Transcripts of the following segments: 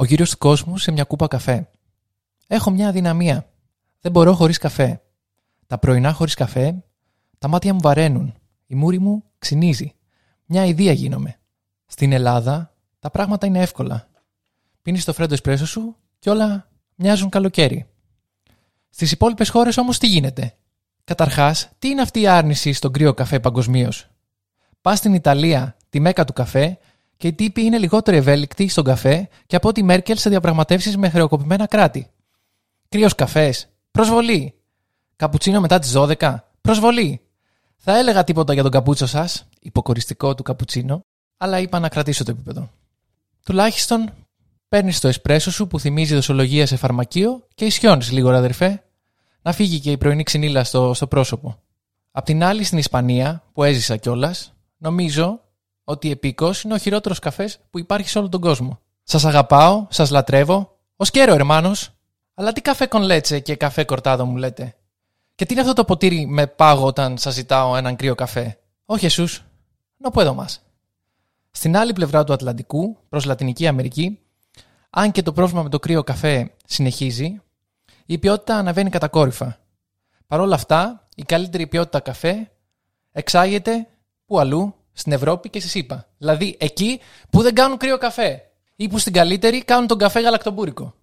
Ο γύρο του κόσμου σε μια κούπα καφέ. Έχω μια αδυναμία. Δεν μπορώ χωρίς καφέ. Τα πρωινά χωρίς καφέ, τα μάτια μου βαραίνουν. Η μούρη μου ξυνίζει. Μια ιδέα γίνομαι. Στην Ελλάδα τα πράγματα είναι εύκολα. Πίνεις το φρέντο εσπρέσο σου και όλα μοιάζουν καλοκαίρι. Στις υπόλοιπες χώρες όμως τι γίνεται; Καταρχάς, τι είναι αυτή η άρνηση στον κρύο καφέ παγκοσμίως; Πας στην Ιταλία, τη μέκα του καφέ, και οι τύποι είναι λιγότερο ευέλικτοι στον καφέ και από ότι Μέρκελ σε διαπραγματεύσεις με χρεοκοπημένα κράτη. Κρύος καφές. Προσβολή. Καπουτσίνο μετά τις 12. Προσβολή. Θα έλεγα τίποτα για τον καπούτσο σας, υποκοριστικό του καπουτσίνο, αλλά είπα να κρατήσω το επίπεδο. Τουλάχιστον παίρνεις το εσπρέσο σου που θυμίζει δοσολογία σε φαρμακείο και ισιώνεις λίγο, αδερφέ. Να φύγει και η πρωινή ξυνήλα στο, στο πρόσωπο. Απ' την άλλη, στην Ισπανία, που έζησα κιόλας, νομίζω ότι επίκος είναι ο χειρότερος καφές που υπάρχει σε όλο τον κόσμο. Σας αγαπάω, σας λατρεύω. Ω κέρο, ερμάνος. Αλλά τι καφέ κονλέτσε και καφέ κορτάδο μου λέτε; Και τι είναι αυτό το ποτήρι με πάγο όταν σας ζητάω έναν κρύο καφέ; Όχι εσούς. Να πω εδώ μας. Στην άλλη πλευρά του Ατλαντικού, προς Λατινική Αμερική, αν και το πρόβλημα με το κρύο καφέ συνεχίζει, η ποιότητα αναβαίνει κατακόρυφα. Παρ' όλα αυτά, η καλύτερη ποιότητα καφέ εξάγεται που αλλού, στην Ευρώπη και στη ΣΥΠΑ. Δηλαδή εκεί που δεν κάνουν κρύο καφέ ή που στην καλύτερη κάνουν τον καφέ γαλακτομπούρικο.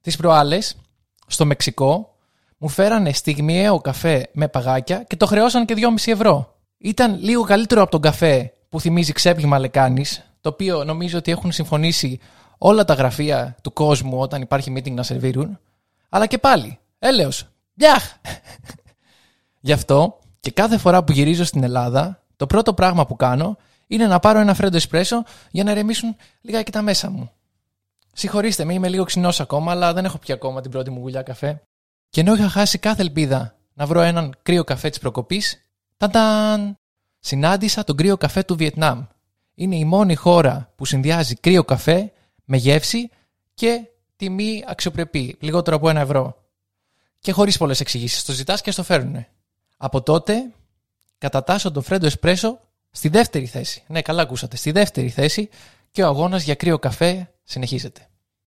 Τις προάλλες, στο Μεξικό, μου φέρανε στιγμιαίο καφέ με παγάκια και το χρεώσαν και 2,5 ευρώ. Ήταν λίγο καλύτερο από τον καφέ που θυμίζει ξέπλυμα λεκάνης, το οποίο νομίζω ότι έχουν συμφωνήσει όλα τα γραφεία του κόσμου όταν υπάρχει meeting να σερβίρουν. Αλλά και πάλι, έλεος, Γιάχ! Γι' αυτό και κάθε φορά που γυρίζω στην Ελλάδα, το πρώτο πράγμα που κάνω είναι να πάρω ένα φρέντο εσπρέσο για να ρεμίσουν λιγάκι τα μέσα μου. Συγχωρήστε με, είμαι λίγο ξινός ακόμα, αλλά δεν έχω πια ακόμα την πρώτη μου γουλιά καφέ. Και ενώ είχα χάσει κάθε ελπίδα να βρω έναν κρύο καφέ της προκοπής, τανταν! Συνάντησα τον κρύο καφέ του Βιετνάμ. Είναι η μόνη χώρα που συνδυάζει κρύο καφέ με γεύση και τιμή αξιοπρεπή, λιγότερο από ένα ευρώ. Και χωρίς πολλές εξηγήσεις. Το ζητάς και στο φέρνουνε. Από τότε κατατάσσω το φρέντο εσπρέσο στη δεύτερη θέση. Ναι, καλά ακούσατε. Στη δεύτερη θέση και ο αγώνας για κρύο καφέ συνεχίζεται.